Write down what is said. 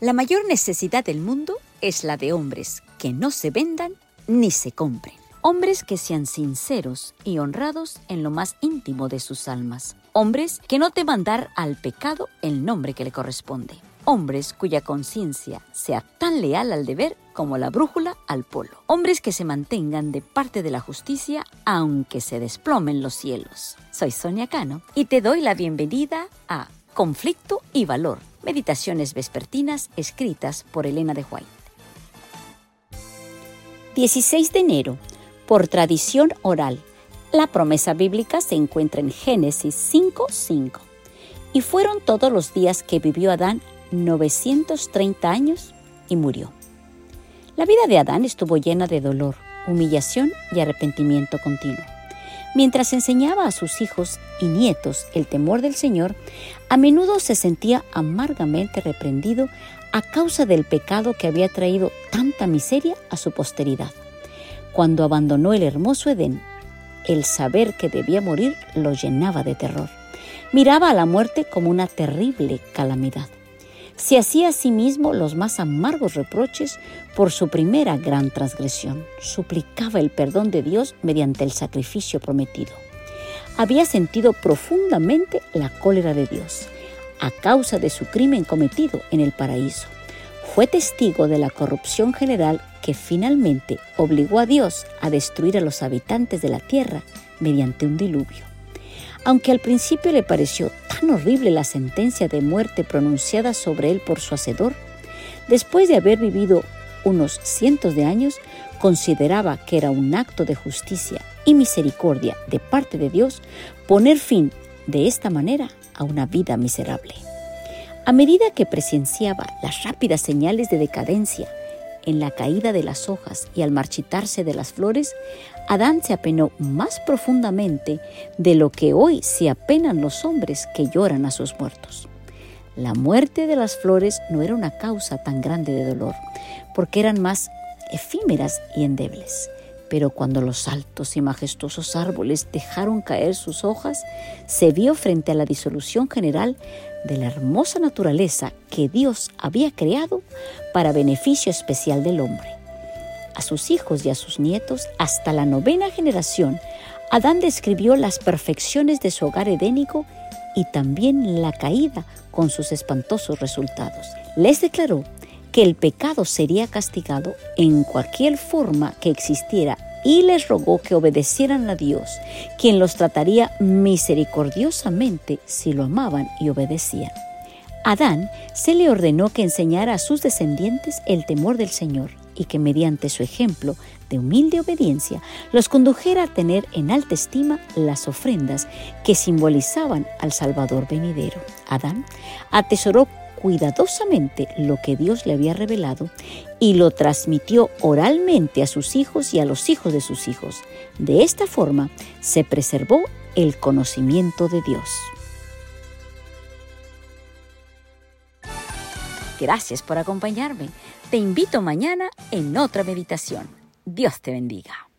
La mayor necesidad del mundo es la de hombres que no se vendan ni se compren. Hombres que sean sinceros y honrados en lo más íntimo de sus almas. Hombres que no teman dar al pecado el nombre que le corresponde. Hombres cuya conciencia sea tan leal al deber como la brújula al polo. Hombres que se mantengan de parte de la justicia aunque se desplomen los cielos. Soy Sonia Cano y te doy la bienvenida a Conflicto y Valor, meditaciones vespertinas escritas por Elena de White. 16 de enero por tradición oral. La promesa bíblica se encuentra en Génesis 5:5. Y fueron todos los días que vivió Adán 930 años y murió. La vida de Adán estuvo llena de dolor, humillación y arrepentimiento continuo. Mientras enseñaba a sus hijos y nietos el temor del Señor, a menudo se sentía amargamente reprendido a causa del pecado que había traído tanta miseria a su posteridad. Cuando abandonó el hermoso Edén, el saber que debía morir lo llenaba de terror. Miraba a la muerte como una terrible calamidad. Se hacía a sí mismo los más amargos reproches por su primera gran transgresión. Suplicaba el perdón de Dios mediante el sacrificio prometido. Había sentido profundamente la cólera de Dios a causa de su crimen cometido en el paraíso. Fue testigo de la corrupción general que finalmente obligó a Dios a destruir a los habitantes de la tierra mediante un diluvio. Aunque al principio le pareció tan horrible la sentencia de muerte pronunciada sobre él por su hacedor, después de haber vivido unos cientos de años, consideraba que era un acto de justicia y misericordia de parte de Dios poner fin de esta manera a una vida miserable. A medida que presenciaba las rápidas señales de decadencia en la caída de las hojas y al marchitarse de las flores, Adán se apenó más profundamente de lo que hoy se apenan los hombres que lloran a sus muertos. La muerte de las flores no era una causa tan grande de dolor, porque eran más efímeras y endebles. Pero cuando los altos y majestuosos árboles dejaron caer sus hojas, se vio frente a la disolución general de la hermosa naturaleza que Dios había creado para beneficio especial del hombre. A sus hijos y a sus nietos, hasta la novena generación, Adán describió las perfecciones de su hogar edénico y también la caída con sus espantosos resultados. Les declaró que el pecado sería castigado en cualquier forma que existiera y les rogó que obedecieran a Dios, quien los trataría misericordiosamente si lo amaban y obedecían. Adán se le ordenó que enseñara a sus descendientes el temor del Señor y que mediante su ejemplo de humilde obediencia los condujera a tener en alta estima las ofrendas que simbolizaban al Salvador venidero. Adán atesoró cuidadosamente lo que Dios le había revelado y lo transmitió oralmente a sus hijos y a los hijos de sus hijos. De esta forma se preservó el conocimiento de Dios. Gracias por acompañarme. Te invito mañana en otra meditación. Dios te bendiga.